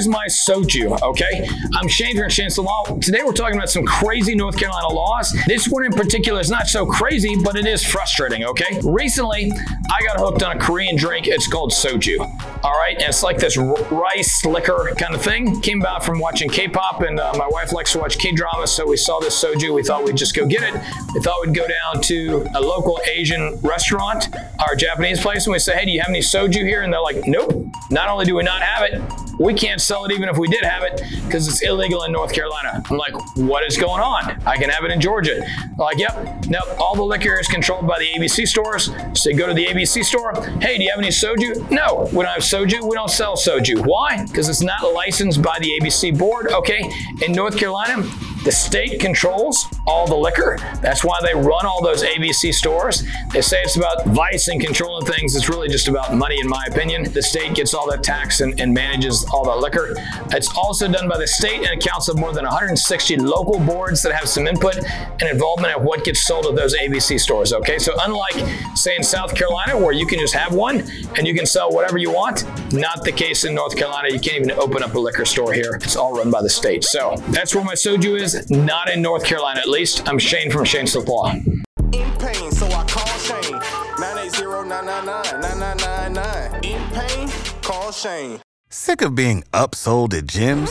Where's my soju? Okay, I'm Shane from Shane's Law. Today we're talking about some crazy North Carolina laws. This one in particular is not so crazy, but it is frustrating. Okay, recently I got hooked on a Korean drink. It's called soju. All right, and it's like this rice liquor kind of thing. Came about from watching K-pop, and uh, my wife likes to watch K-drama, so we saw this soju. We thought we'd just go get it. We thought we'd go down to a local Asian restaurant, our Japanese place, and we say, "Hey, do you have any soju here?" And they're like, "Nope. Not only do we not have it, we can't sell it even if we did have it because it's illegal in North Carolina." I'm like, "What is going on? I can have it in Georgia." They're like, "Yep. Nope. All the liquor is controlled by the ABC stores. So you go to the ABC store. Hey, do you have any soju? No, we don't have soju. We don't sell soju. Why? Because it's not licensed by the ABC board. Okay. In North Carolina, the state controls all the liquor. That's why they run all those ABC stores. They say it's about vice and controlling things. It's really just about money, in my opinion. The state gets all that tax and, and manages all that liquor. It's also done by the state and accounts of more than 160 local boards that have some input and involvement of what gets sold at those ABC stores. Okay, so unlike, say, in South Carolina, where you can just have one and you can sell whatever you want, not the case in North Carolina. You can't even open up a liquor store here. It's all run by the state. So that's where my soju is, not in North Carolina at least. I'm Shane from Shane's Law. in pain, so I call Shane. 980-999-9999. In pain, call Shane. Sick of being upsold at gyms?